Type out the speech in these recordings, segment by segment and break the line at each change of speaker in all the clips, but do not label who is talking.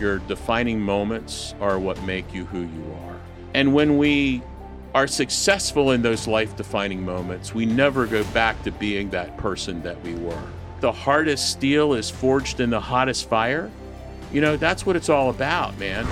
Your defining moments are what make you who you are. And when we are successful in those life defining moments, we never go back to being that person that we were. The hardest steel is forged in the hottest fire. You know, that's what it's all about, man.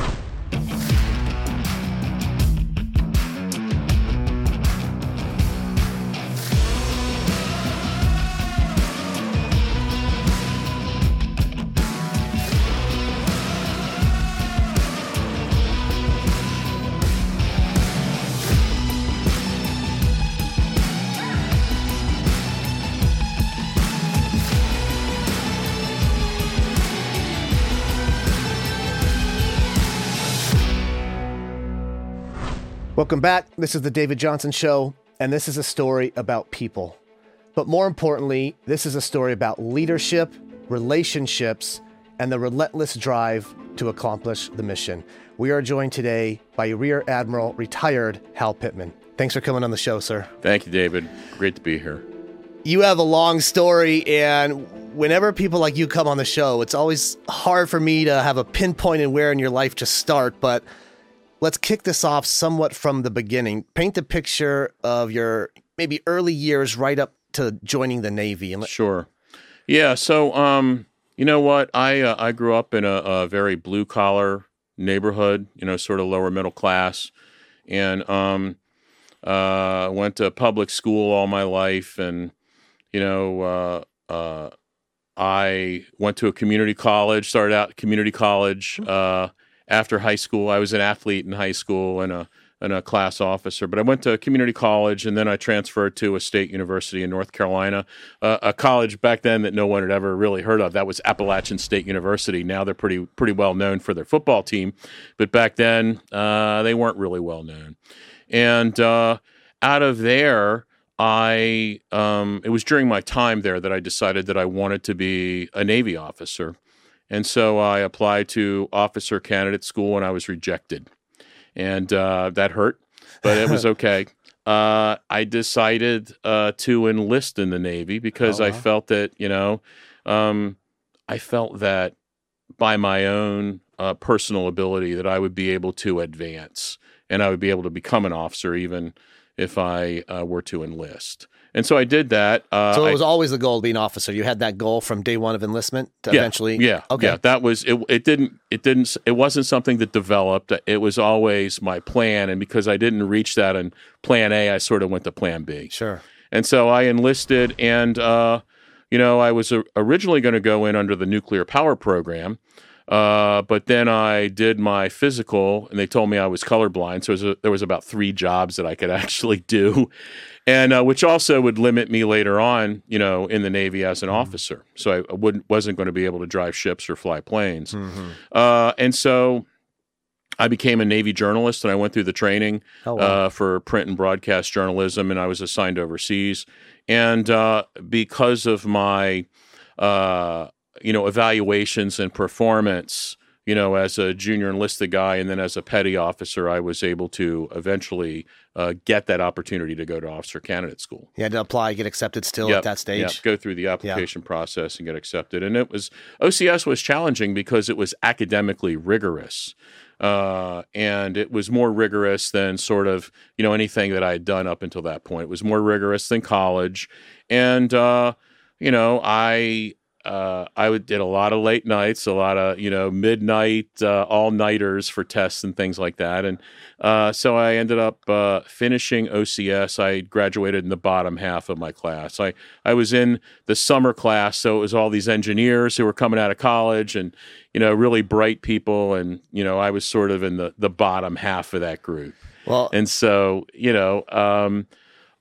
Back. This is the David Johnson Show, and this is a story about people. But more importantly, this is a story about leadership, relationships, and the relentless drive to accomplish the mission. We are joined today by Rear Admiral retired Hal Pittman. Thanks for coming on the show, sir.
Thank you, David. Great to be here.
You have a long story, and whenever people like you come on the show, it's always hard for me to have a pinpoint in where in your life to start, but let's kick this off somewhat from the beginning. Paint the picture of your maybe early years right up to joining the Navy.
Sure. Yeah. So, um, you know what? I uh, I grew up in a, a very blue collar neighborhood. You know, sort of lower middle class, and um, uh, went to public school all my life, and you know, uh, uh, I went to a community college. Started out community college. Uh, after high school. I was an athlete in high school and a and a class officer, but I went to community college and then I transferred to a state university in North Carolina, uh, a college back then that no one had ever really heard of. That was Appalachian State University. Now they're pretty pretty well known for their football team, but back then uh, they weren't really well known. And uh, out of there, I um, it was during my time there that I decided that I wanted to be a Navy officer. And so I applied to officer candidate school and I was rejected. And uh, that hurt, but it was okay. uh, I decided uh, to enlist in the Navy because oh, wow. I felt that, you know, um, I felt that by my own uh, personal ability that I would be able to advance and I would be able to become an officer even if I uh, were to enlist. And so I did that.
Uh, so it was I, always the goal to be an officer. You had that goal from day one of enlistment to
yeah,
eventually.
Yeah. Okay. Yeah. That was it. It didn't. It didn't. It wasn't something that developed. It was always my plan, and because I didn't reach that in Plan A, I sort of went to Plan B.
Sure.
And so I enlisted, and uh, you know, I was originally going to go in under the nuclear power program. Uh, but then I did my physical, and they told me I was colorblind. So was a, there was about three jobs that I could actually do, and uh, which also would limit me later on, you know, in the Navy as an mm-hmm. officer. So I wouldn't wasn't going to be able to drive ships or fly planes. Mm-hmm. Uh, and so I became a Navy journalist, and I went through the training oh, wow. uh, for print and broadcast journalism, and I was assigned overseas. And uh, because of my uh, you know evaluations and performance you know, as a junior enlisted guy and then as a petty officer, I was able to eventually uh, get that opportunity to go to officer candidate school.
You had to apply, get accepted still yep, at that stage.
Yep. Go through the application yep. process and get accepted. And it was OCS was challenging because it was academically rigorous. Uh, and it was more rigorous than sort of you know anything that I had done up until that point. It was more rigorous than college, and uh, you know I uh, I would, did a lot of late nights, a lot of you know midnight uh, all nighters for tests and things like that, and uh, so I ended up uh, finishing OCS. I graduated in the bottom half of my class. I I was in the summer class, so it was all these engineers who were coming out of college, and you know really bright people, and you know I was sort of in the the bottom half of that group. Well, and so you know, um,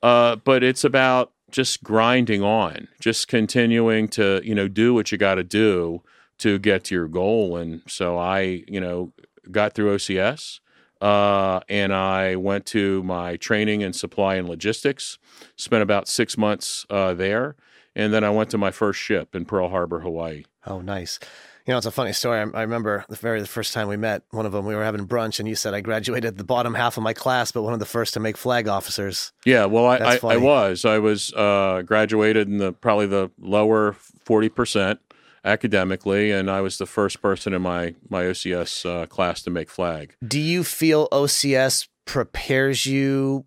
uh, but it's about just grinding on, just continuing to, you know, do what you got to do to get to your goal. And so I, you know, got through OCS uh, and I went to my training in supply and logistics, spent about six months uh, there. And then I went to my first ship in Pearl Harbor, Hawaii.
Oh, nice. You know, it's a funny story. I, I, remember the very the first time we met, one of them, we were having brunch, and you said I graduated the bottom half of my class, but one of the first to make flag officers.
Yeah, well, I, I, I, was. I was uh, graduated in the probably the lower 40%. academically, and I was the first person in my my OCS uh, class to make flag.
Do you feel OCS prepares you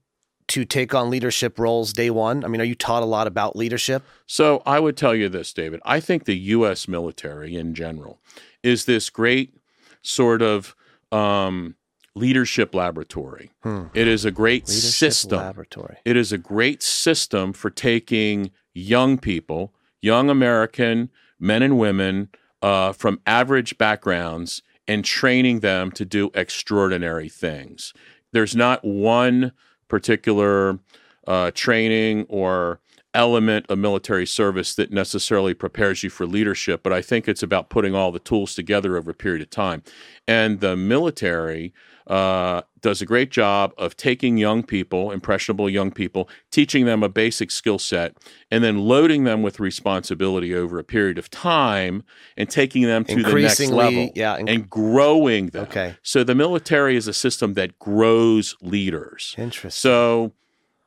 to take on leadership roles day one? I mean, are you taught a lot about leadership?
So I would tell you this, David. I think the U.S. military in general is this great sort of um, leadership laboratory.
Hmm.
It is a great
Leadership
system.
laboratory.
It is a great system for taking young people, young American men and women uh, from average backgrounds, and training them to do extraordinary things. There's not one particular uh, training or element of military service that necessarily prepares you for leadership, but I think it's about putting all the tools together over a period of time. And the military uh, does a great job of taking young people, impressionable young people, teaching them a basic skill set, and then loading them with responsibility over a period of time and taking them to the next level
yeah, inc-
and growing them.
Okay.
So the military is a system that grows leaders.
Interesting.
So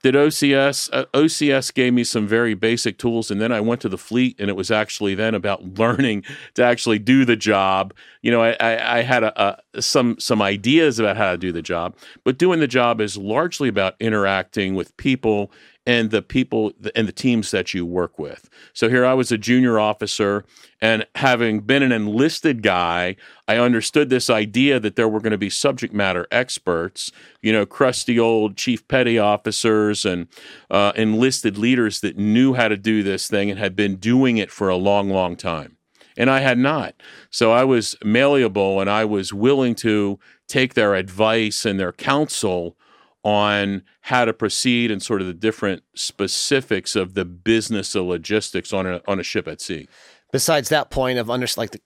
did OCS uh, OCS gave me some very basic tools and then I went to the fleet and it was actually then about learning to actually do the job. You know, I, I, I had a, a, some some ideas about how to do the job, but doing the job is largely about interacting with people and the people and the teams that you work with. So here I was a junior officer, and having been an enlisted guy, I understood this idea that there were going to be subject matter experts, you know, crusty old chief petty officers and uh, enlisted leaders that knew how to do this thing and had been doing it for a long, long time. And I had not. So I was malleable and I was willing to take their advice and their counsel on how to proceed and sort of the different specifics of the business of logistics on a on a ship at sea.
Besides that point of under like the,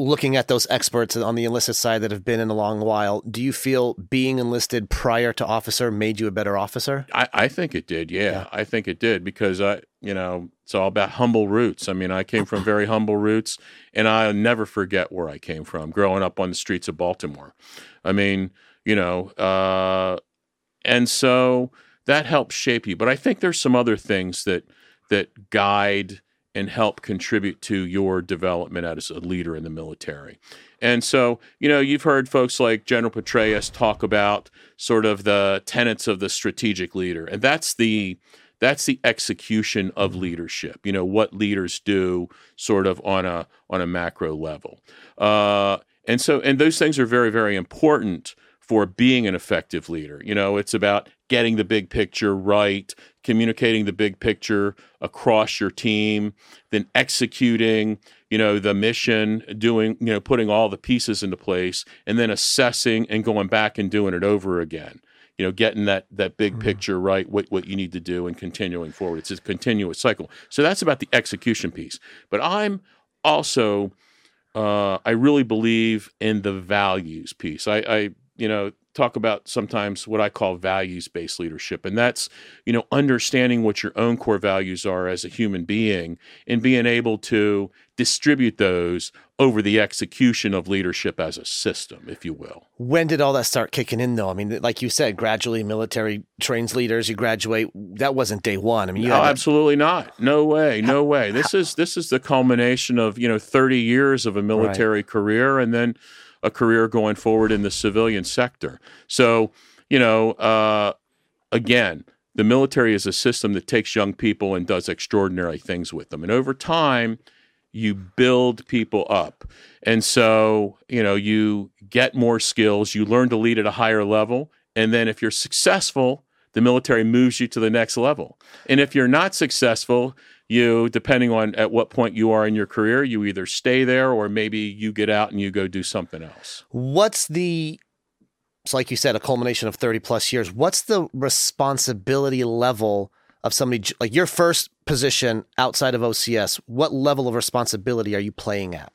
looking at those experts on the enlisted side that have been in a long while, do you feel being enlisted prior to officer made you a better officer?
I, I think it did, yeah,
Yeah.
I think it did because I, you know, it's all about humble roots. I mean, I came from very humble roots, and I'll never forget where I came from. Growing up on the streets of Baltimore, I mean, you know, uh, and so that helps shape you. But I think there's some other things that that guide and help contribute to your development as a leader in the military. And so, you know, you've heard folks like General Petraeus talk about sort of the tenets of the strategic leader, and that's the that's the execution of leadership. You know what leaders do, sort of on a on a macro level, uh, and so and those things are very very important for being an effective leader. You know, it's about getting the big picture right, communicating the big picture across your team, then executing, you know, the mission, doing, you know, putting all the pieces into place, and then assessing and going back and doing it over again. You know, getting that that big picture right, what what you need to do, and continuing forward. It's a continuous cycle. So that's about the execution piece. But I'm also uh, I really believe in the values piece. I, I, you know, talk about sometimes what I call values based leadership. And that's, you know, understanding what your own core values are as a human being and being able to distribute those over the execution of leadership as a system, if you will.
When did all that start kicking in, though? I mean, like you said, gradually military trains leaders. You graduate. That wasn't day one. I mean, you
No,
to-
absolutely not. No way. No way. This is this is the culmination of you know thirty years of a military career and then a career going forward in the civilian sector. So you know, uh, again, the military is a system that takes young people and does extraordinary things with them, and over time. You build people up. And so, you know, you get more skills, you learn to lead at a higher level. And then if you're successful, the military moves you to the next level. And if you're not successful, you, depending on at what point you are in your career, you either stay there or maybe you get out and you go do something else.
What's the it's like you said, a culmination of 30 plus years. What's the responsibility level of somebody like your first position outside of OCS? What level of responsibility are you playing at?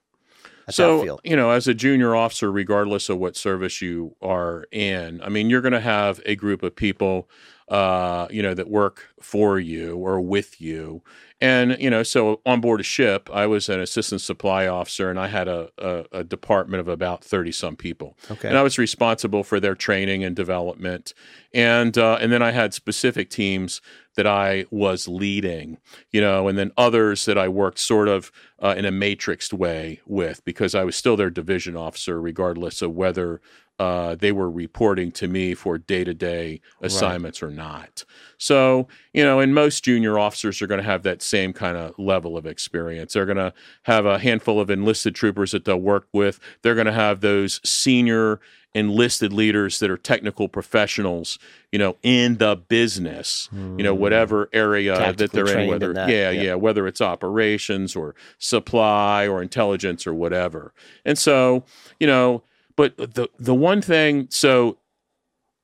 At
so, you know, as a junior officer, regardless of what service you are in, I mean, you're going to have a group of people uh, you know, that work for you or with you. And, you know, so on board a ship, I was an assistant supply officer and I had a, a, a department of about 30 some people.
Okay.
And I was responsible for their training and development. And, uh, and then I had specific teams that I was leading, you know, and then others that I worked sort of uh, in a matrixed way with because I was still their division officer, regardless of whether uh, they were reporting to me for day to day assignments right. or not. So, you know, and most junior officers are going to have that same kind of level of experience. They're going to have a handful of enlisted troopers that they'll work with. They're going to have those senior enlisted leaders that are technical professionals, you know, in the business, mm. you know, whatever area
Tactically
that they're in, whether
in that,
yeah,
yeah,
yeah, whether it's operations or supply or intelligence or whatever. And so, you know, but the the one thing, so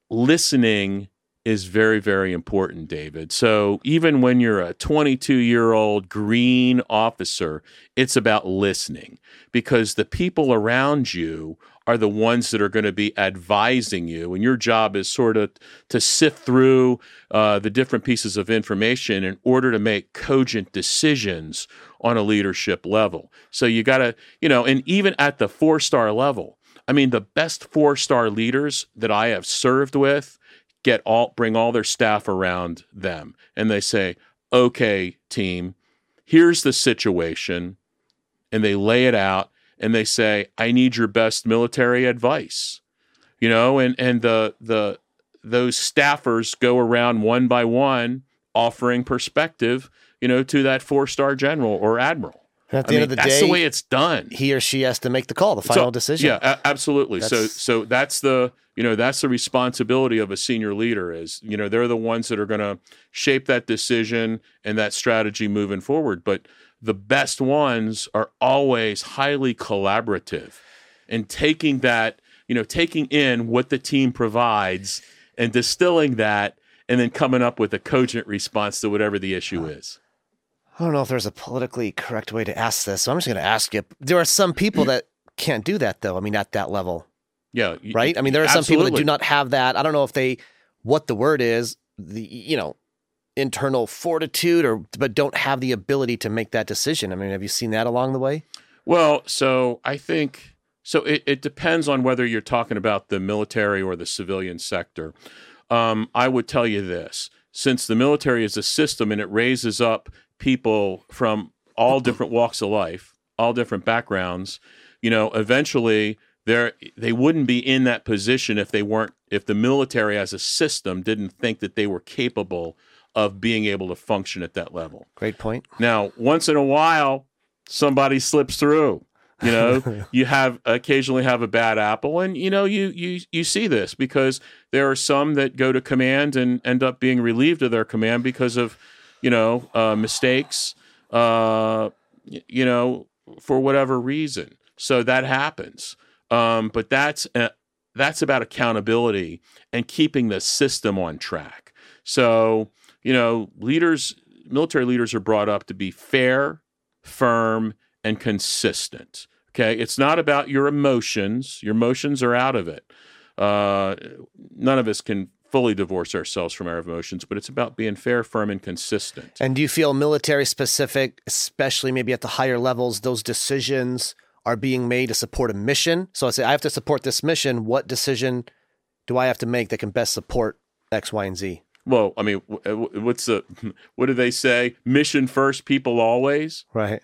listening is very very important david. So even when you're a 22 year old green officer it's about listening because the people around you are the ones that are going to be advising you and your job is sort of to sift through uh, the different pieces of information in order to make cogent decisions on a leadership level. So you got to you know and even at the four star level I mean, the best four star leaders that I have served with get all bring all their staff around them and they say, "Okay, team, here's the situation." And they lay it out and they say, "I need your best military advice." You know, and and the the those staffers go around one by one offering perspective, you know, to that four-star general or admiral.
At the
I
end
mean,
of the
that's
day,
the way it's done.
he or she has to make the call, the final
So-
decision.
Yeah, a- absolutely. So
That's-
so that's the you know that's the responsibility of a senior leader is you know they're the ones that are going to shape that decision and that strategy moving forward. But the best ones are always highly collaborative and taking that you know taking in what the team provides and distilling that and then coming up with a cogent response to whatever the issue uh, is.
I don't know if there's a politically correct way to ask this, so I'm just going to ask you. There are some people that can't do that, though. I mean, at that level,
Yeah,
right? I mean, there are some people that do not have that. I don't know if they, what the word is, the you know, internal fortitude, or but don't have the ability to make that decision. I mean, have you seen that along the way?
Well, so I think so. It, it depends on whether you're talking about the military or the civilian sector. Um, I would tell you this: since the military is a system and it raises up people from all uh-huh. different walks of life, all different backgrounds, you know, eventually they they wouldn't be in that position if they weren't if the military as a system didn't think that they were capable of being able to function at that level.
Great point.
Now, once in a while, somebody slips through. You know, you have occasionally have a bad apple, and you know you you you see this because there are some that go to command and end up being relieved of their command because of you know uh, mistakes, uh, you know, for whatever reason. So that happens, um, but that's uh, that's about accountability and keeping the system on track. So you know, leaders, military leaders are brought up to be fair, firm, and consistent. Okay, it's not about your emotions. Your emotions are out of it. Uh, none of us can fully divorce ourselves from our emotions, but it's about being fair, firm, and consistent.
And do you feel military specific, especially maybe at the higher levels, those decisions are being made to support a mission? So I say, I have to support this mission. What decision do I have to make that can best support X, Y, and Z?
Well, I mean, what's the what do they say? Mission first, people always.
Right.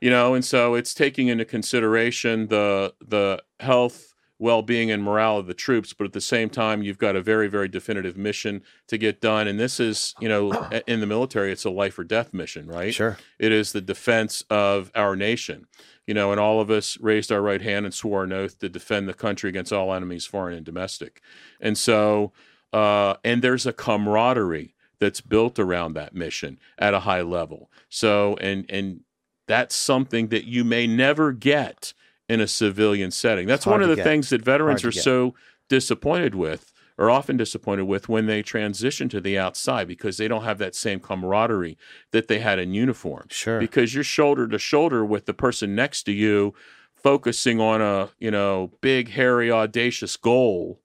you know and so it's taking into consideration the the health well-being and morale of the troops but at the same time you've got a very very definitive mission to get done and this is you know in the military it's a life or death mission right?
Sure.
it is the defense of our nation you know and all of us raised our right hand and swore an oath to defend the country against all enemies foreign and domestic. And so uh, and there's a camaraderie that's built around that mission at a high level. So and and that's something that you may never get in a civilian setting. That's one of the
get.
things that veterans are
get.
so disappointed with, or often disappointed with, when they transition to the outside because they don't have that same camaraderie that they had in uniform.
Sure.
Because you're shoulder to shoulder with the person next to you, focusing on a you know big, hairy, audacious goal,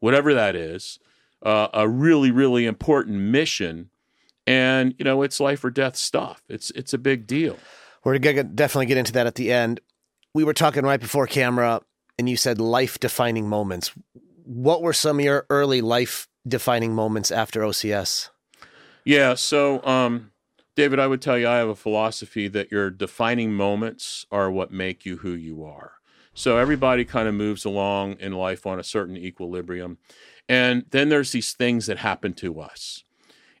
whatever that is. uh, a really, really important mission. And, you know, it's life or death stuff. It's, it's a big deal.
We're going to definitely get into that at the end. We were talking right before camera, and you said life defining moments. What were some of your early life defining moments after OCS?
Yeah. So, um, David, I would tell you I have a philosophy that your defining moments are what make you who you are. So everybody kind of moves along in life on a certain equilibrium. And then there's these things that happen to us,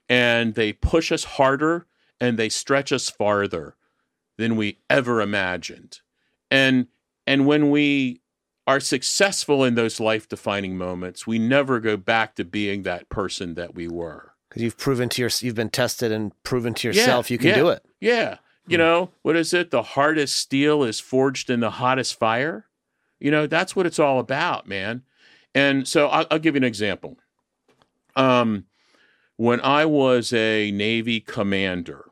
and they push us harder and they stretch us farther than we ever imagined. And and when we are successful in those life defining moments, we never go back to being that person that we were.
Because you've proven to your, you've been tested and proven to yourself yeah, you can
yeah,
do it.
Yeah. You hmm. know, what is it? The hardest steel is forged in the hottest fire. You know, that's what it's all about, man. And so I'll, I'll give you an example. Um, when I was a Navy commander,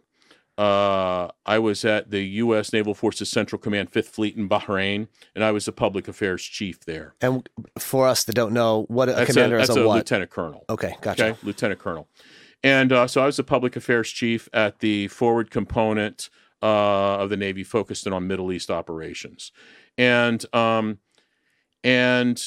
uh, I was at the U.S. Naval Forces Central Command, Fifth Fleet in Bahrain, and I was the public affairs chief there.
And for us that don't know, what a
that's
commander
a, that's
is a,
a lieutenant colonel.
Okay, gotcha.
Okay, lieutenant colonel. And uh, so I was the public affairs chief at the forward component uh, of the Navy, focused on Middle East operations, and um, and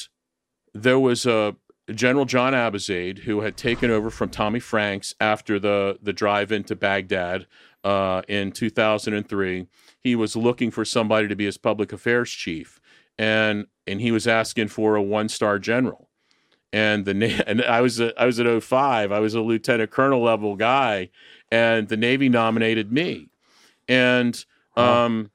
there was a General John Abizaid who had taken over from Tommy Franks after the the drive into Baghdad uh, in 2003. He was looking for somebody to be his public affairs chief, and and he was asking for a one star general. And the and I was a, I was at 05. I was a lieutenant colonel level guy, and the Navy nominated me. And um,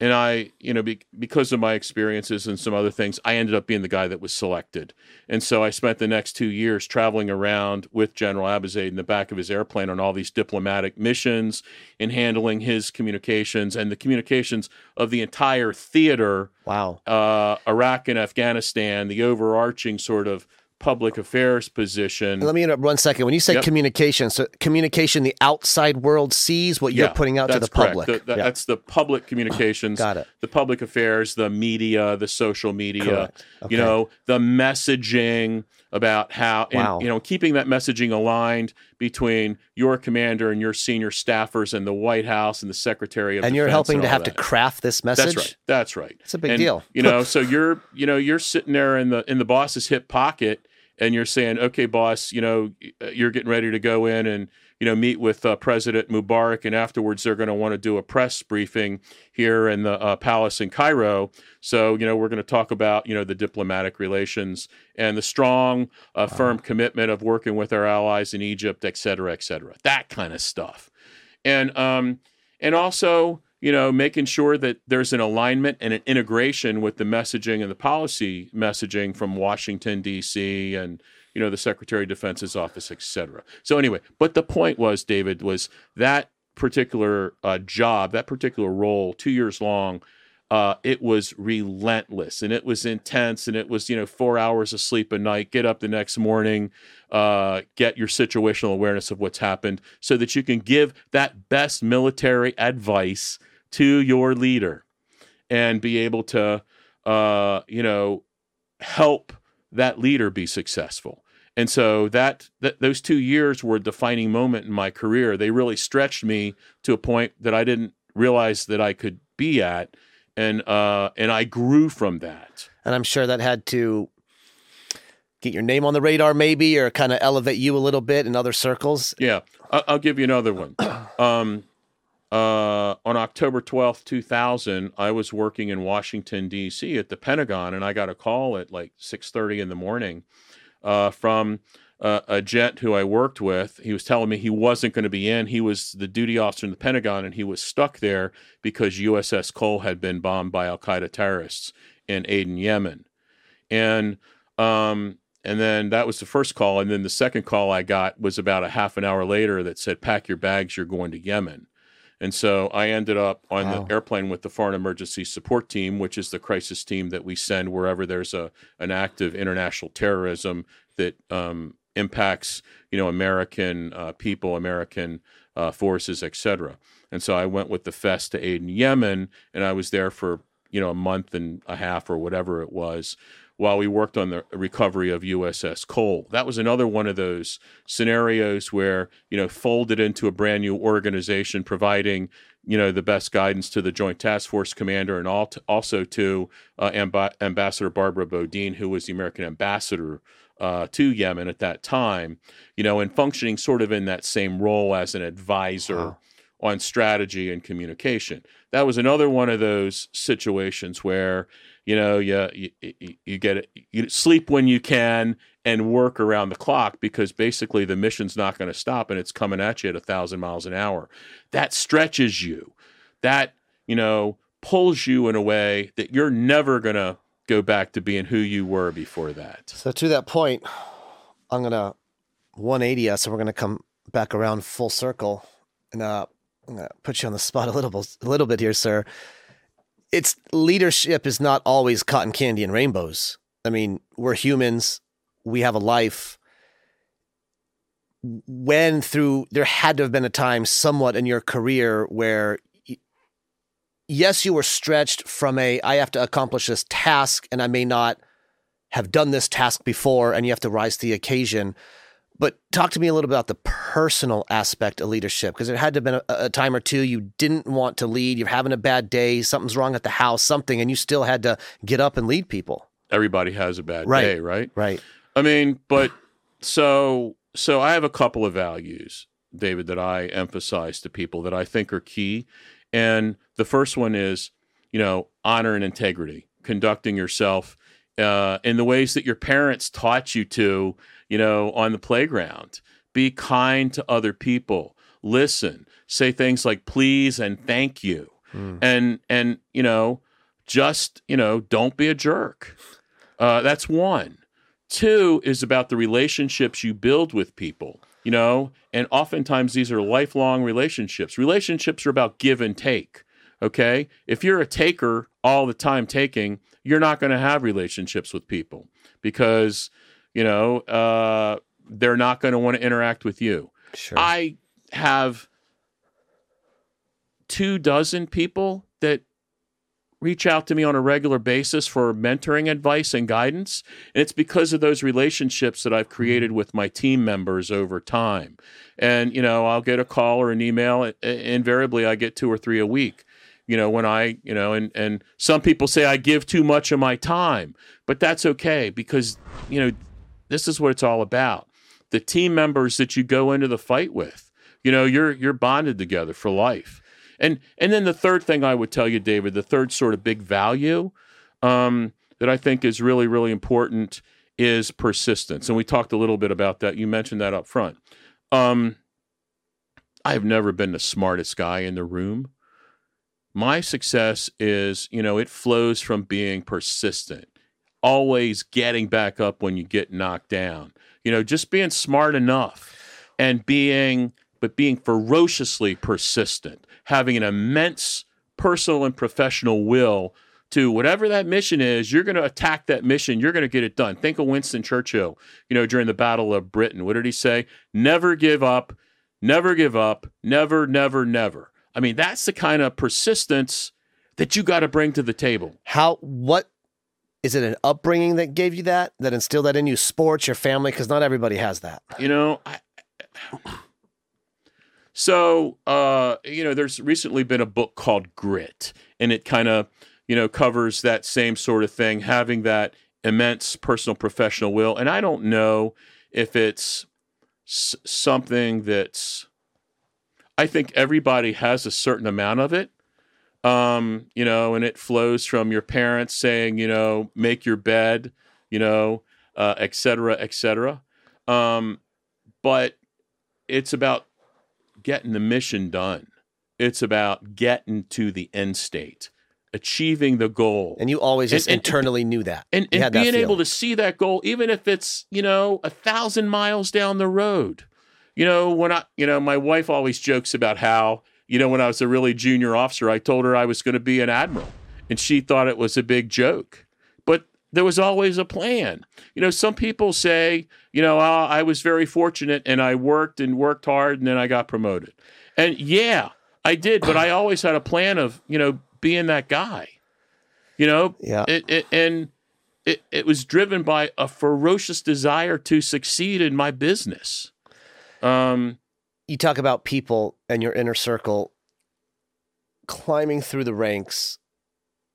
and I, you know, be, because of my experiences and some other things, I ended up being the guy that was selected. And so I spent the next two years traveling around with General Abizaid in the back of his airplane on all these diplomatic missions and handling his communications and the communications of the entire theater.
Wow.
Uh, Iraq and Afghanistan, the overarching sort of public affairs position.
Let me interrupt one second. When you say yep. communication, so communication, the outside world sees what
yeah,
you're putting out to the
correct.
public.
The, the,
yeah.
That's the public communications.
Got it.
The public affairs, the media, the social media.
Okay.
You know, the messaging about how, and,
wow.
you know, keeping that messaging aligned between your commander and your senior staffers and the White House and the Secretary of
and
Defense
you're helping
and
to have
that.
to craft this message.
That's right. That's right.
It's a big
and,
deal.
you know, so you're, you know, you're sitting there in the in the boss's hip pocket and you're saying, okay, boss, you know, you're getting ready to go in and you know meet with uh, President Mubarak, and afterwards they're going to want to do a press briefing here in the uh, palace in Cairo. So you know we're going to talk about you know the diplomatic relations and the strong, uh, wow. firm commitment of working with our allies in Egypt, et cetera, et cetera. That kind of stuff, and um, and also you know, making sure that there's an alignment and an integration with the messaging and the policy messaging from Washington D.C. and you know the Secretary of Defense's office, et cetera. So anyway, but the point was, David, was that particular uh, job, that particular role, two years long. Uh, it was relentless and it was intense and it was you know four hours of sleep a night get up the next morning uh, get your situational awareness of what's happened so that you can give that best military advice to your leader and be able to, uh, you know, help that leader be successful. And so that, that those two years were a defining moment in my career. They really stretched me to a point that I didn't realize that I could be at, and uh, and I grew from that.
And I'm sure that had to get your name on the radar, maybe, or kind of elevate you a little bit in other circles.
Yeah, I'll give you another one. Um, uh, on October 12th, 2000, I was working in Washington, D.C. at the Pentagon, and I got a call at like 6.30 in the morning uh, from uh, a gent who I worked with. He was telling me he wasn't going to be in. He was the duty officer in the Pentagon, and he was stuck there because USS Cole had been bombed by al-Qaeda terrorists in Aden, Yemen. And um, and then that was the first call. And then the second call I got was about a half an hour later that said, pack your bags, you're going to Yemen. And so I ended up on wow. the airplane with the Foreign Emergency Support Team, which is the crisis team that we send wherever there's a an act of international terrorism that um, impacts you know American uh, people, American uh, forces, etc. And so I went with the FEST to Aden Yemen, and I was there for you know a month and a half or whatever it was while we worked on the recovery of USS Cole. That was another one of those scenarios where, you know, folded into a brand new organization, providing, you know, the best guidance to the Joint Task Force commander and also to uh, Amb- Ambassador Barbara Bodine, who was the American ambassador uh, to Yemen at that time, you know, and functioning sort of in that same role as an advisor. Wow on strategy and communication. That was another one of those situations where you know you you, you get it you sleep when you can and work around the clock because basically the mission's not going to stop and it's coming at you at a thousand miles an hour that stretches you that you know pulls you in a way that you're never going to go back to being who you were before that
so to that point i'm to 180 us and we're to come back around full circle and uh, i'm to put you on the spot a little, a little bit here sir it's leadership is not always cotton candy and rainbows. I mean, we're humans. We have a life. When through there had to have been a time somewhat in your career where yes, you were stretched from a I have to accomplish this task and I may not have done this task before and you have to rise to the occasion. But talk to me a little bit about the personal aspect of leadership because it had to have been a, a, time or two you didn't want to lead. You're having a bad day, something's wrong at the house, something, and you still had to get up and lead people.
Everybody has a bad
right.
day, right?
Right.
I mean, but so so I have a couple of values, David, that I emphasize to people that I think are key. And the first one is, you know, honor and integrity, conducting yourself uh, in the ways that your parents taught you to you know, on the playground. Be kind to other people. Listen. Say things like please and thank you. Mm. And and you know, just, you know, don't be a jerk. Uh, that's one. Two is about the relationships you build with people, you know, and oftentimes these are lifelong relationships. Relationships are about give and take. Okay. If you're a taker all the time taking, you're not going to have relationships with people because you know, uh, they're not going to want to interact with you.
Sure.
I have two dozen people that reach out to me on a regular basis for mentoring advice and guidance. And it's because of those relationships that I've created with my team members over time. And, you know, I'll get a call or an email. Invariably, I get two or three a week. You know, when I, you know, and, and some people say I give too much of my time, but that's okay because, you know, this is what it's all about. The team members that you go into the fight with, you know, you're you're bonded together for life. And and then the third thing I would tell you, David, the third sort of big value um, that I think is really really important is persistence. And we talked a little bit about that. You mentioned that up front. Um, I've never been the smartest guy in the room. My success is, you know, it flows from being persistent always getting back up when you get knocked down. You know, just being smart enough and being, but being ferociously persistent, having an immense personal and professional will to whatever that mission is, you're going to attack that mission. You're going to get it done. Think of Winston Churchill, you know, during the Battle of Britain. What did he say? Never give up, never give up, never, never, never. I mean, that's the kind of persistence that you got to bring to the table.
How, what is it an upbringing that gave you that that instilled that in you sports your family because not everybody has that
you know I, so uh, you know there's recently been a book called grit and it kind of you know covers that same sort of thing having that immense personal professional will and i don't know if it's s- something that's i think everybody has a certain amount of it um, you know, and it flows from your parents saying, you know, make your bed, you know, uh, et cetera, et cetera. Um, but it's about getting the mission done. It's about getting to the end state, achieving the goal.
And you always just and, internally
and,
knew that.
And, and being able to see that goal, even if it's, you know, a thousand miles down the road. You know, when I, you know, my wife always jokes about how, you know, when I was a really junior officer, I told her I was going to be an admiral, and she thought it was a big joke. There was always a plan. You know, some people say, you know, oh, I was very fortunate and I worked and worked hard and then I got promoted. And yeah, I did, but I always had a plan of, you know, being that guy. You know,
Yeah.
it, it, and it, it was driven by a ferocious desire to succeed in my business. Um,
you talk about people and your inner circle climbing through the ranks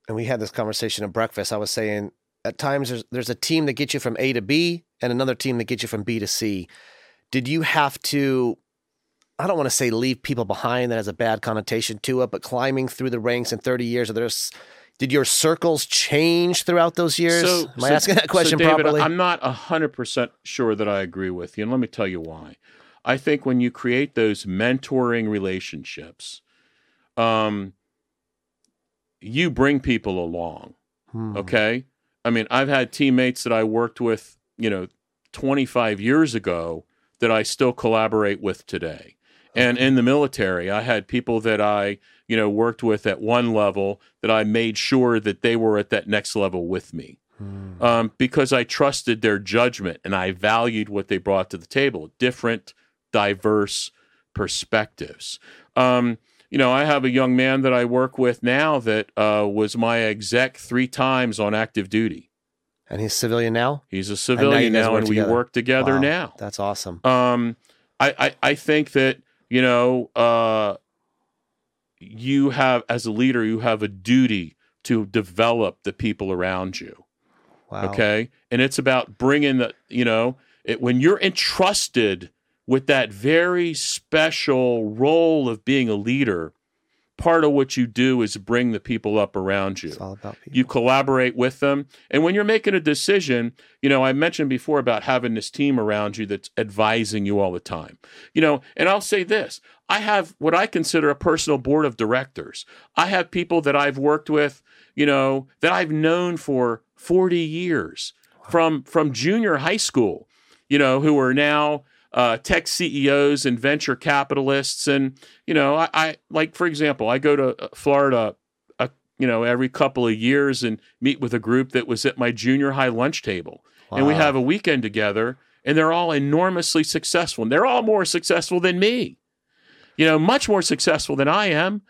and we had this conversation at breakfast i was saying at times there's, there's a team that gets you from a to b and another team that gets you from b to c did you have to i don't want to say leave people behind that has a bad connotation to it but climbing through the ranks in 30 years are there's did your circles change throughout those years
So,
am i
so-
asking that question
so David,
properly
I'm not hundred percent sure that I agree with you, and let me tell you why. I think when you create those mentoring relationships, um, you bring people along.
Hmm.
Okay, I mean, I've had teammates that I worked with, you know, 25 years ago that I still collaborate with today. And in the military, I had people that I, you know, worked with at one level that I made sure that they were at that next level with me
Hmm.
um, because I trusted their judgment and I valued what they brought to the table different, diverse perspectives. Um, you know, I have a young man that I work with now that uh, was my exec three times on active duty.
and he's civilian now
He's a civilian
guys
now,
work
and we work together
Wow.
now.
that's awesome
Um, I, I, I think that you know, uh, you have as a leader, you have a duty to develop the people around you.
wow
Okay. And it's about bringing the, you know, it, when you're entrusted with that very special role of being a leader, part of what you do is bring the people up around you.
it's all about people
You collaborate with them. And when you're making a decision, you know, I mentioned before about having this team around you that's advising you all the time. You know, and I'll say this I have what I consider a personal board of directors. I have people that I've worked with, you know, that I've known for 40 years from from junior high school, you know, who are now uh, tech CEOs and venture capitalists. And, you know, I, I like, for example, I go to uh, Florida uh, you know, every couple of years and meet with a group that was at my junior high lunch table. And we have a weekend together, and they're all enormously successful. And they're all more successful than me, you know, much more successful than I am.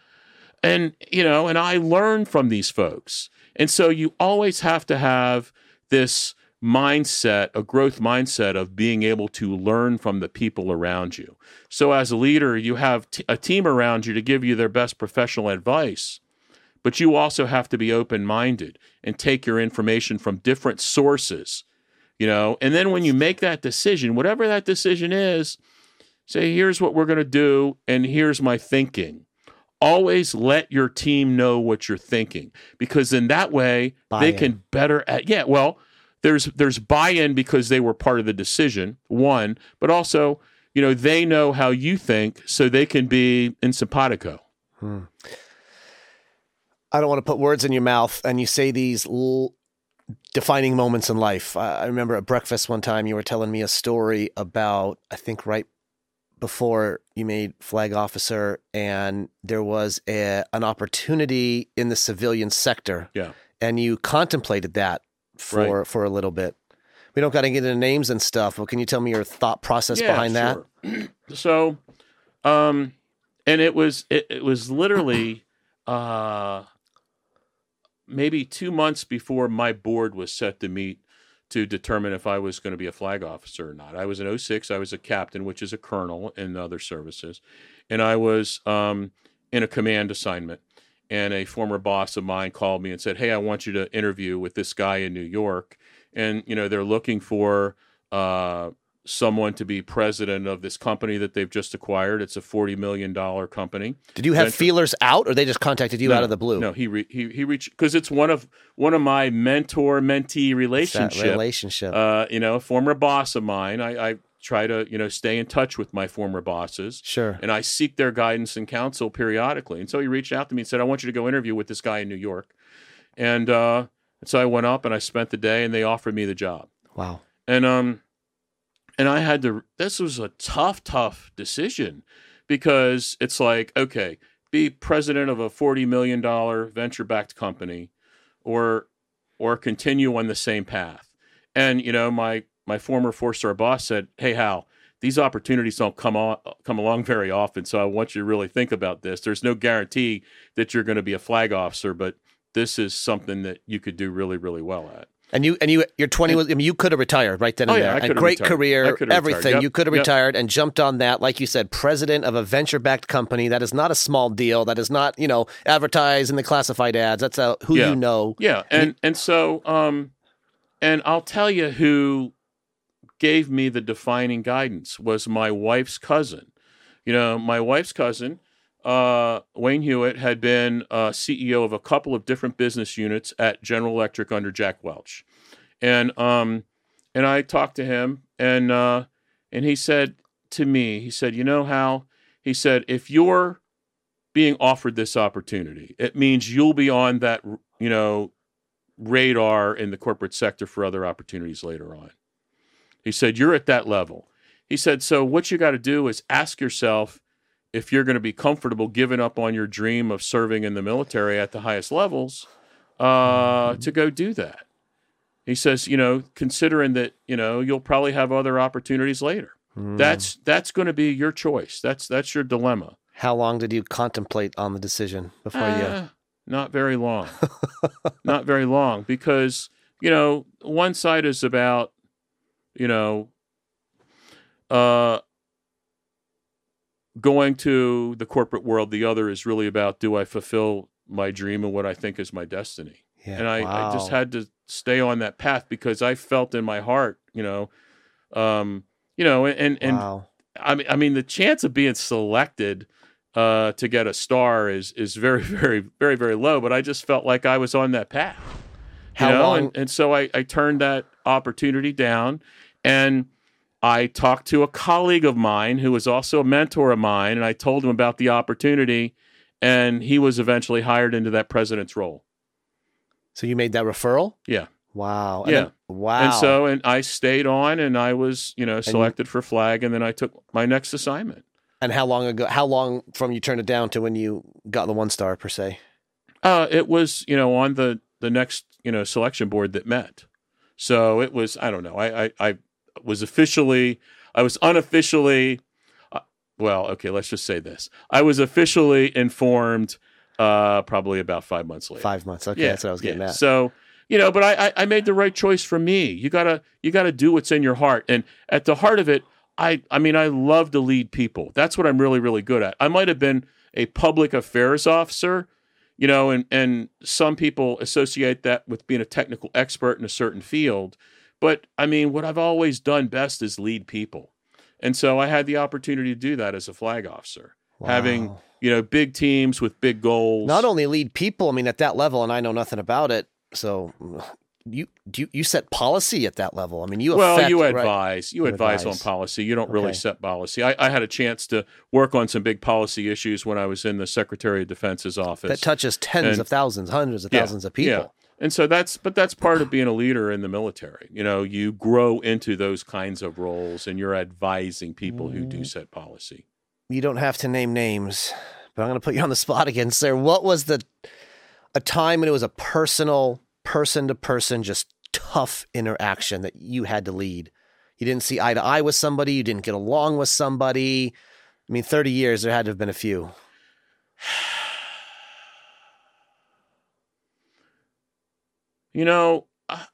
And, you know, and I learn from these folks. And so you always have to have this mindset, a growth mindset of being able to learn from the people around you. So as a leader, you have t- a team around you to give you their best professional advice but you also have to be open minded and take your information from different sources, you know. And then when you make that decision, whatever that decision is, say, here's what we're going to do, and here's my thinking. Always let your team know what you're thinking because in that way they
Buy-in.
can better at yeah well there's there's buy-in because they were part of the decision one but also you know they know how you think so they can be in simpatico. Hmm.
I don't want to put words in your mouth, and you say these l- defining moments in life. I, I remember at breakfast one time you were telling me a story about, I think, right before you made flag officer, and there was a, an opportunity in the civilian sector,
yeah.
And you contemplated that for for a little bit. We don't got to get into names and stuff, but can you tell me your thought process behind that?
that? so, um, and it was it, it was literally uh, maybe two months before my board was set to meet to determine if I was going to be a flag officer or not. I was in 06, I was a captain, which is a colonel in other services, and I was um, in a command assignment. And a former boss of mine called me and said, "Hey, I want you to interview with this guy in New York." And you know they're looking for uh, someone to be president of this company that they've just acquired. It's a forty million dollar company.
Did you have
Venture-
feelers out, or they just contacted you
No,
out of the blue?
No, he re- he he reached because it's one of one of my mentor mentee relationship.
relationship.
Uh, you know, former boss of mine. I, I try to you know stay in touch with my former bosses,
sure.
and I seek their guidance and counsel periodically. And so he reached out to me and said, "I want you to go interview with this guy in New York," and uh, so I went up and I spent the day, and they offered me the job
Wow.
and um and i had to this was a tough tough decision because it's like okay be president of a 40 million dollar venture backed company or or continue on the same path and you know my my former four star boss said hey hal these opportunities don't come on come along very often so i want you to really think about this there's no guarantee that you're going to be a flag officer but this is something that you could do really, really well at.
And you and you you're 20 was, I mean you could have retired right then and
Oh, yeah,
there.
I
and
could have
great
retired.
Career, everything.
Yep.
You could have
Yep.
retired and jumped on that like you said president of a venture-backed company that is not a small deal. That is not, you know, advertised in the classified ads. That's a, who
Yeah.
you know.
Yeah, and and so um, and I'll tell you who gave me the defining guidance was my wife's cousin. You know, my wife's cousin, uh, Wayne Hewitt, had been uh, CEO of a couple of different business units at General Electric under Jack Welch, and um, and I talked to him, and uh, and he said to me, he said, you know Hal, he said, if you're being offered this opportunity, it means you'll be on that, you know, radar in the corporate sector for other opportunities later on. He said, You're at that level. He said, So what you got to do is ask yourself if you're going to be comfortable giving up on your dream of serving in the military at the highest levels uh, to go do that. He says, you know, considering that, you know, you'll probably have other opportunities later.
Hmm.
That's that's going to be your choice. That's that's your dilemma.
How long did you contemplate on the decision before you
Uh, not very long. not very long because, you know, one side is about, you know, uh, going to the corporate world. The other is really about do I fulfill my dream and what I think is my destiny.
Yeah,
and I, I just had to stay on that path because I felt in my heart, you know, um, you know, and and
wow.
I mean, I mean, the chance of being selected uh, to get a star is is very, very, very, very low. But I just felt like I was on that path. you
How
know?
long-
And, and so I, I turned that opportunity down, and I talked to a colleague of mine who was also a mentor of mine, and I told him about the opportunity, and he was eventually hired into that president's role.
So you made that referral?
Yeah.
Wow. And
Yeah.
then- wow.
And so, and I stayed on, and I was, you know, selected for flag, and then I took my next assignment.
and how long ago? How long from you turned it down to when you got the one star per se?
Uh, it was, you know, on the the next, you know, selection board that met. So it was, I don't know. I I, I was officially, I was unofficially, uh, well, okay, let's just say this. I was officially informed, uh, probably about five months later.
Five months. Okay, that's what I was getting
yeah.
at.
So you know, but I, I I made the right choice for me. You gotta you gotta do what's in your heart, and at the heart of it, I I mean I love to lead people. That's what I'm really really good at. I might have been a public affairs officer, you know, and and some people associate that with being a technical expert in a certain field, but I mean what I've always done best is lead people, and so I had the opportunity to do that as a flag officer, having you know big teams with big goals.
not only lead people. I mean, at that level, and I know nothing about it. So you do you, you set policy at that level. I mean, you
well,
affect,
you
right?
advise. You
You
advise,
advise.
on policy. You don't really
Okay.
set policy. I, I had a chance to work on some big policy issues when I was in the Secretary of Defense's office.
that touches tens
And-
of thousands, hundreds of
Yeah,
thousands of people.
Yeah. And so that's, but that's part of being a leader in the military. You know, you grow into those kinds of roles, and you're advising people who
Mm.
do set policy.
You don't have to name names, but I'm going to put you on the spot again, sir. What was the a time when it was a personal, person to person, just tough interaction that you had to lead? You didn't see eye to eye with somebody. You didn't get along with somebody. I mean, 30 years, there had to have been a few.
You know,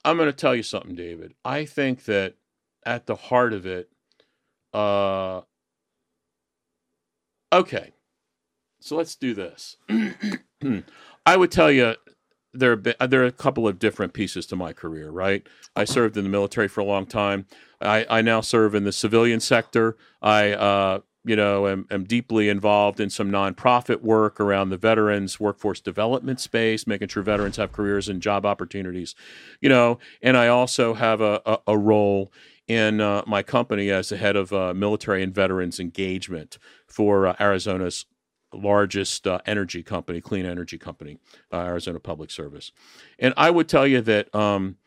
I'm going to tell you something, David. I think that at the heart of it, uh, okay, so let's do this. I would tell you there have been, there are a couple of different pieces to my career, right? I served in the military for a long time. I, I now serve in the civilian sector. I, uh, you know, am, am deeply involved in some nonprofit work around the veterans workforce development space, making sure veterans have careers and job opportunities, you know, and I also have a, a, a role in uh, my company as the head of uh, military and veterans engagement for uh, Arizona's largest uh, energy company, clean energy company, uh, Arizona Public Service. And I would tell you that um,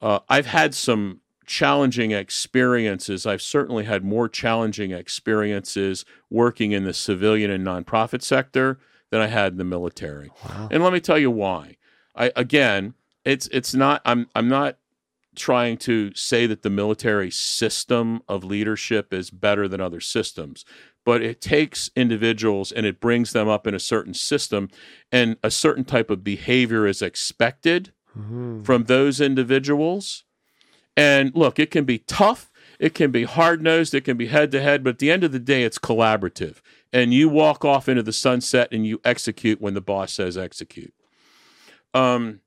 uh, I've had some challenging experiences. I've certainly had more challenging experiences working in the civilian and nonprofit sector than I had in the military.
Wow.
And let me tell you why. I again, it's it's not I'm I'm not trying to say that the military system of leadership is better than other systems, but it takes individuals and it brings them up in a certain system, and a certain type of behavior is expected
Mm-hmm.
from those individuals. And look, it can be tough, it can be hard nosed, it can be head to head, but at the end of the day, it's collaborative. And you walk off into the sunset and you execute when the boss says execute. Um,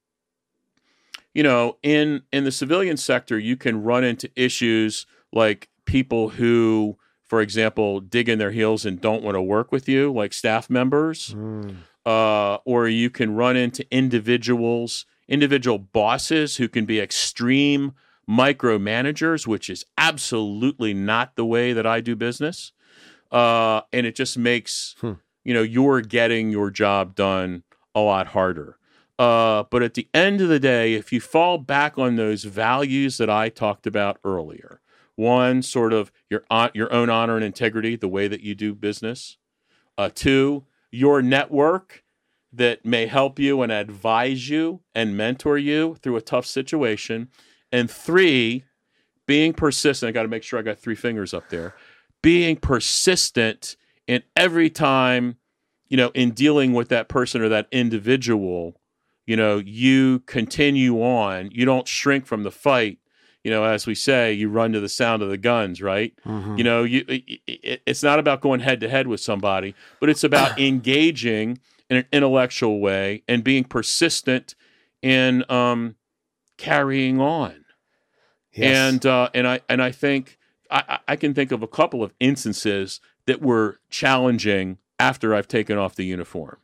you know, in in the civilian sector, you can run into issues like people who, for example, dig in their heels and don't want to work with you, like staff members,
Mm.
uh, or you can run into individuals, individual bosses who can be extreme micromanagers, which is absolutely not the way that I do business. Uh, and it just makes
Hmm.
you know you're getting your job done a lot harder. Uh, but at the end of the day, if you fall back on those values that I talked about earlier, one sort of your your own honor and integrity, the way that you do business. Uh, two, your network that may help you and advise you and mentor you through a tough situation. And three, being persistent. I got to make sure I got three fingers up there. Being persistent in every time, you know, in dealing with that person or that individual, you know, you continue on. You don't shrink from the fight. You know, as we say, you run to the sound of the guns, right?
Mhm.
You know, you it, it's not about going head to head with somebody, but it's about engaging in an intellectual way and being persistent in um, carrying on.
Yes.
And uh, and I and I think I, I can think of a couple of instances that were challenging after I've taken off the uniform,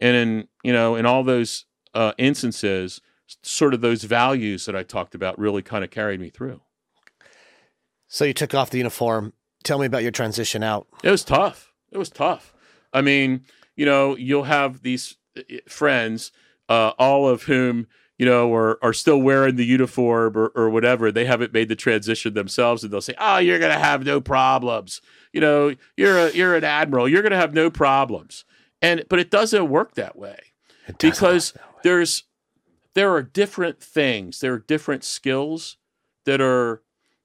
and in you know in all those uh, instances, sort of those values that I talked about really kind of carried me through.
so you took off the uniform. Tell me about your transition out.
It was tough. It was tough. I mean, you know, you'll have these uh, friends, uh, all of whom you know are are still wearing the uniform or, or whatever. They haven't made the transition themselves, and they'll say, "Oh, you're gonna have no problems." You know, you're a you're an admiral. You're gonna have no problems. And but it doesn't work that way because
that way.
there's there are different things there are different skills that are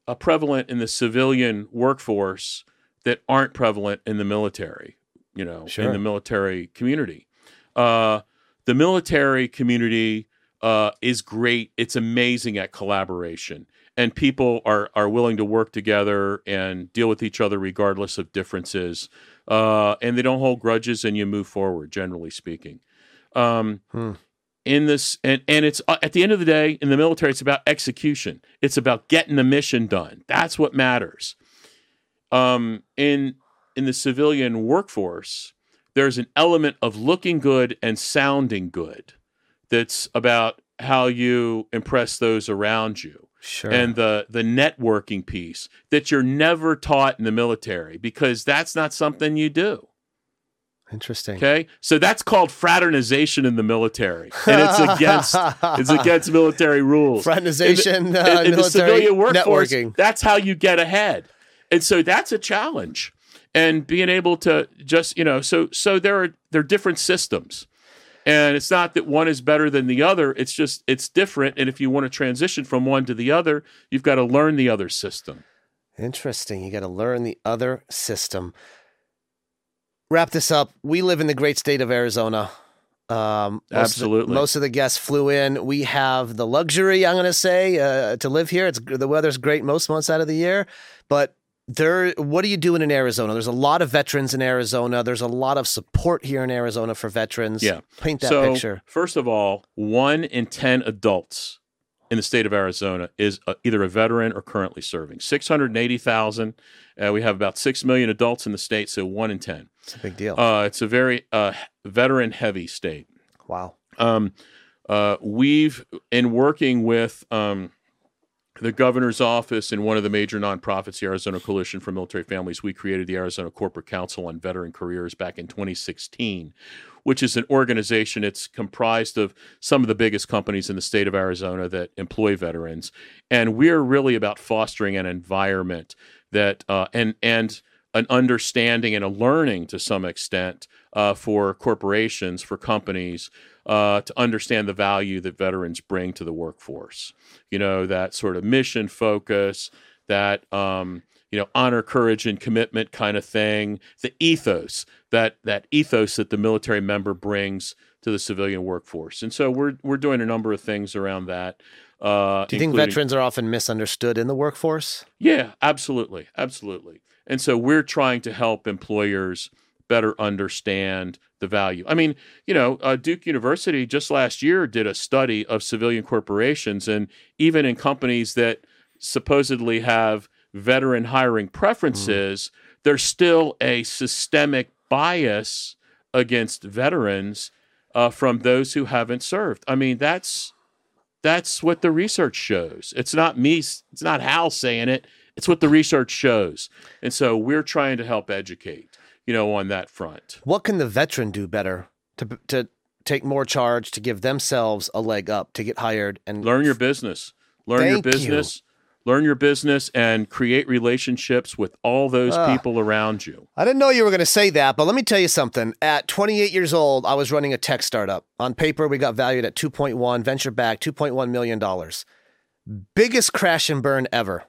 uh, prevalent in the civilian workforce that aren't prevalent in the military you know
Sure.
in the military community uh, the military community uh, is great. It's amazing at collaboration. And people are are willing to work together and deal with each other regardless of differences uh, and they don't hold grudges and you move forward generally speaking. Um,
Hmm.
in this and, and it's uh, at the end of the day in the military it's about execution. It's about getting the mission done. That's what matters. Um, in in the civilian workforce there's an element of looking good and sounding good that's about how you impress those around you.
Sure.
and the the networking piece that you're never taught in the military because that's not something you do.
Interesting.
okay? So that's called fraternization in the military. And it's against it's against military rules.
Fraternization,
in,
uh,
in the civilian workforce
networking.
that's how you get ahead. And so that's a challenge. And being able to just you know so so there are there are different systems and it's not that one is better than the other it's just it's different and if you want to transition from one to the other you've got to learn the other system
Interesting. You got to learn the other system. Wrap this up. We live in the great state of Arizona. Um, most Of
Absolutely.
the, most of the guests flew in. We have the luxury, I'm going to say, uh, to live here. It's the weather's great most months out of the year, but there. What are you doing in Arizona? There's a lot of veterans in Arizona. There's a lot of support here in Arizona for veterans.
Yeah.
paint that
so
picture.
first of all one in 10 adults in the state of arizona is uh either a veteran or currently serving 680000 uh, we have about 6 million adults in the state so one in 10
It's a big deal.
uh, it's a very uh, veteran heavy state
wow.
um, uh, we've in working with um, the governor's office and one of the major nonprofits, the Arizona Coalition for Military Families, we created the Arizona Corporate Council on Veteran Careers back in 2016, which is an organization. It's comprised of some of the biggest companies in the state of Arizona that employ veterans, and we're really about fostering an environment that uh, and and an understanding and a learning to some extent uh, for corporations, for companies, uh, to understand the value that veterans bring to the workforce. You know, that sort of mission focus, that um, you know, honor, courage, and commitment kind of thing. The ethos that that ethos that the military member brings to the civilian workforce, and so we're we're doing a number of things around that.
Uh, Do you think veterans are often misunderstood in the workforce?
Yeah, absolutely, absolutely. And so we're trying to help employers better understand the value. I mean, you know, uh, Duke University just last year did a study of civilian corporations, and even in companies that supposedly have veteran hiring preferences, mm. there's still a systemic bias against veterans uh, from those who haven't served. I mean, that's that's what the research shows. It's not me. It's not Hal saying it. It's what the research shows. And so we're trying to help educate, you know, on that front.
What can the veteran do better to to take more charge, to give themselves a leg up, to get hired and
learn your business. Learn Thank your business. You learn your business and create relationships with all those uh, people around you.
I didn't know you were going to say that, but let me tell you something. At 28 years old, I was running a tech startup. On paper, we got valued at 2.1, venture back, 2.1 million dollars. Biggest crash and burn ever.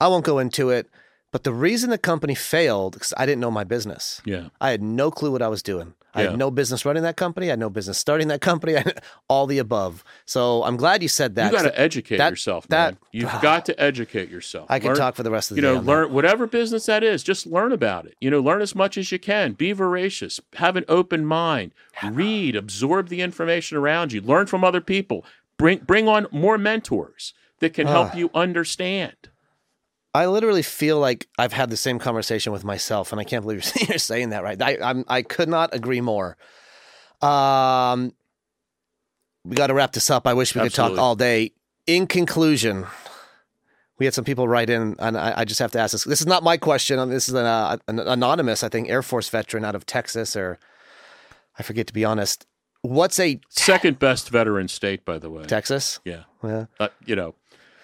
I won't go into it. But the reason the company failed because I didn't know my business.
Yeah.
I had no clue what I was doing. I yeah. had no business running that company. I had no business starting that company. all the above. So I'm glad you said that.
You got to educate that, yourself, man. You've got to educate yourself.
I can learn, talk for the rest of the
you
day.
You know, learn that. whatever business that is. Just learn about it. You know, learn as much as you can. Be voracious. Have an open mind. Read. Absorb the information around you. Learn from other people. Bring bring on more mentors that can help uh. you understand.
I literally feel like I've had the same conversation with myself, and I can't believe you're saying that. Right? I I'm, I could not agree more. Um, we got to wrap this up. I wish we Absolutely. could talk all day. In conclusion, we had some people write in, and I, I just have to ask this. This is not my question. This is an, uh, an anonymous, I think, Air Force veteran out of Texas, or I forget to be honest. What's a
second best veteran state, by the way?
Texas.
Yeah. Yeah. Uh, you know,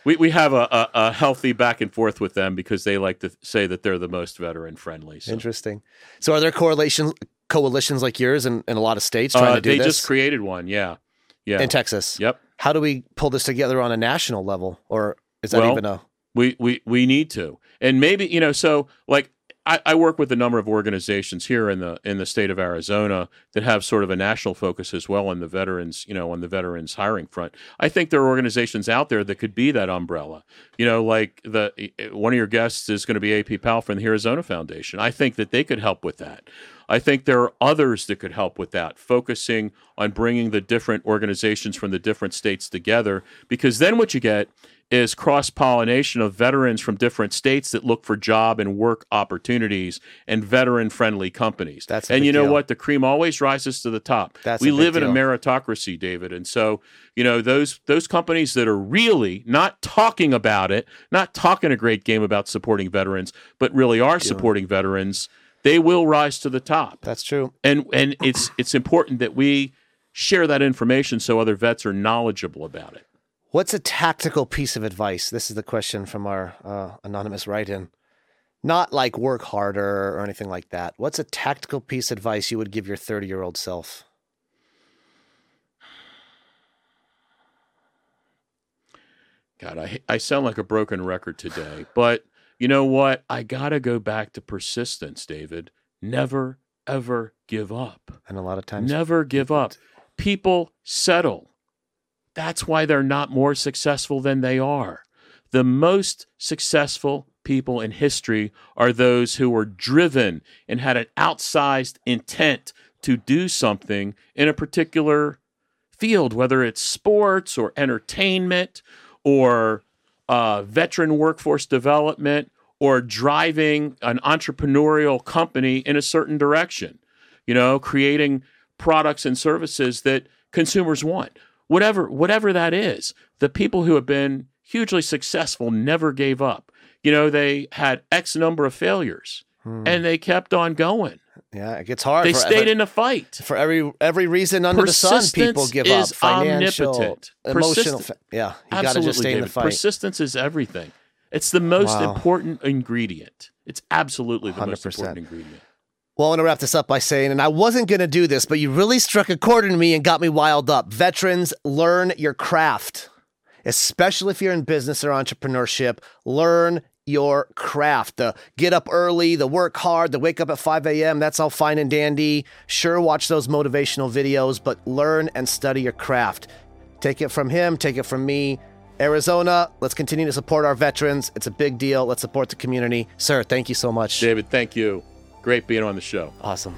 we, we have a, a, a, healthy back and forth with them because they like to say that they're the most veteran friendly. So.
Interesting. So are there correlations coalitions like yours in, in a lot of states trying uh, to do
they
this?
They just created one. Yeah. Yeah.
In Texas.
Yep.
How do we pull this together on a national level or is that
well,
even a
we, we we need to. And maybe, you know, so like I, I, work with a number of organizations here in the in the state of Arizona that have sort of a national focus as well on the veterans, you know, on the veterans hiring front. I think there are organizations out there that could be that umbrella. You know, like the one of your guests is going to be AP Powell from the Arizona Foundation. I think that they could help with that. I think there are others that could help with that, focusing on bringing the different organizations from the different states together. Because then what you get is cross pollination of veterans from different states that look for job and work opportunities and veteran friendly companies.
That's
and you know
deal.
what? The cream always rises to the top.
That's
we live
deal.
in a meritocracy, David, and so you know those those companies that are really not talking about it, not talking a great game about supporting veterans, but really are supporting veterans. They will rise to the top.
That's true.
And and it's it's important that we share that information so other vets are knowledgeable about it.
What's a tactical piece of advice? This is the question from our uh, anonymous write in. Not like work harder or anything like that. What's a tactical piece of advice you would give your 30 year old self?
God, I, I sound like a broken record today, but you know what? I got to go back to persistence, David. Never, ever give up.
And a lot of times,
never give up. People settle. That's why they're not more successful than they are. The most successful people in history are those who were driven and had an outsized intent to do something in a particular field, whether it's sports or entertainment or uh, veteran workforce development or driving an entrepreneurial company in a certain direction, you know, creating products and services that consumers want whatever whatever that is. The people who have been hugely successful never gave up. You know, they had X number of failures hmm. and they kept on going.
Yeah, it gets hard.
They for, stayed in the fight
for every every reason under the sun. People give up. Financial, omnipotent. emotional. Persist-
yeah, you got to just stay David. in the fight. Persistence is everything. It's the most wow. important ingredient. It's absolutely the 100%. most important ingredient.
Well, I want to wrap this up by saying, and I wasn't going to do this, but you really struck a chord in me and got me wild up. Veterans, learn your craft, especially if you're in business or entrepreneurship. Learn your craft. The get up early, the work hard, the wake up at 5 a.m., that's all fine and dandy. Sure, watch those motivational videos, but learn and study your craft. Take it from him, take it from me. Arizona, let's continue to support our veterans. It's a big deal. Let's support the community. Sir, thank you so much.
David, thank you. Great being on the show.
Awesome.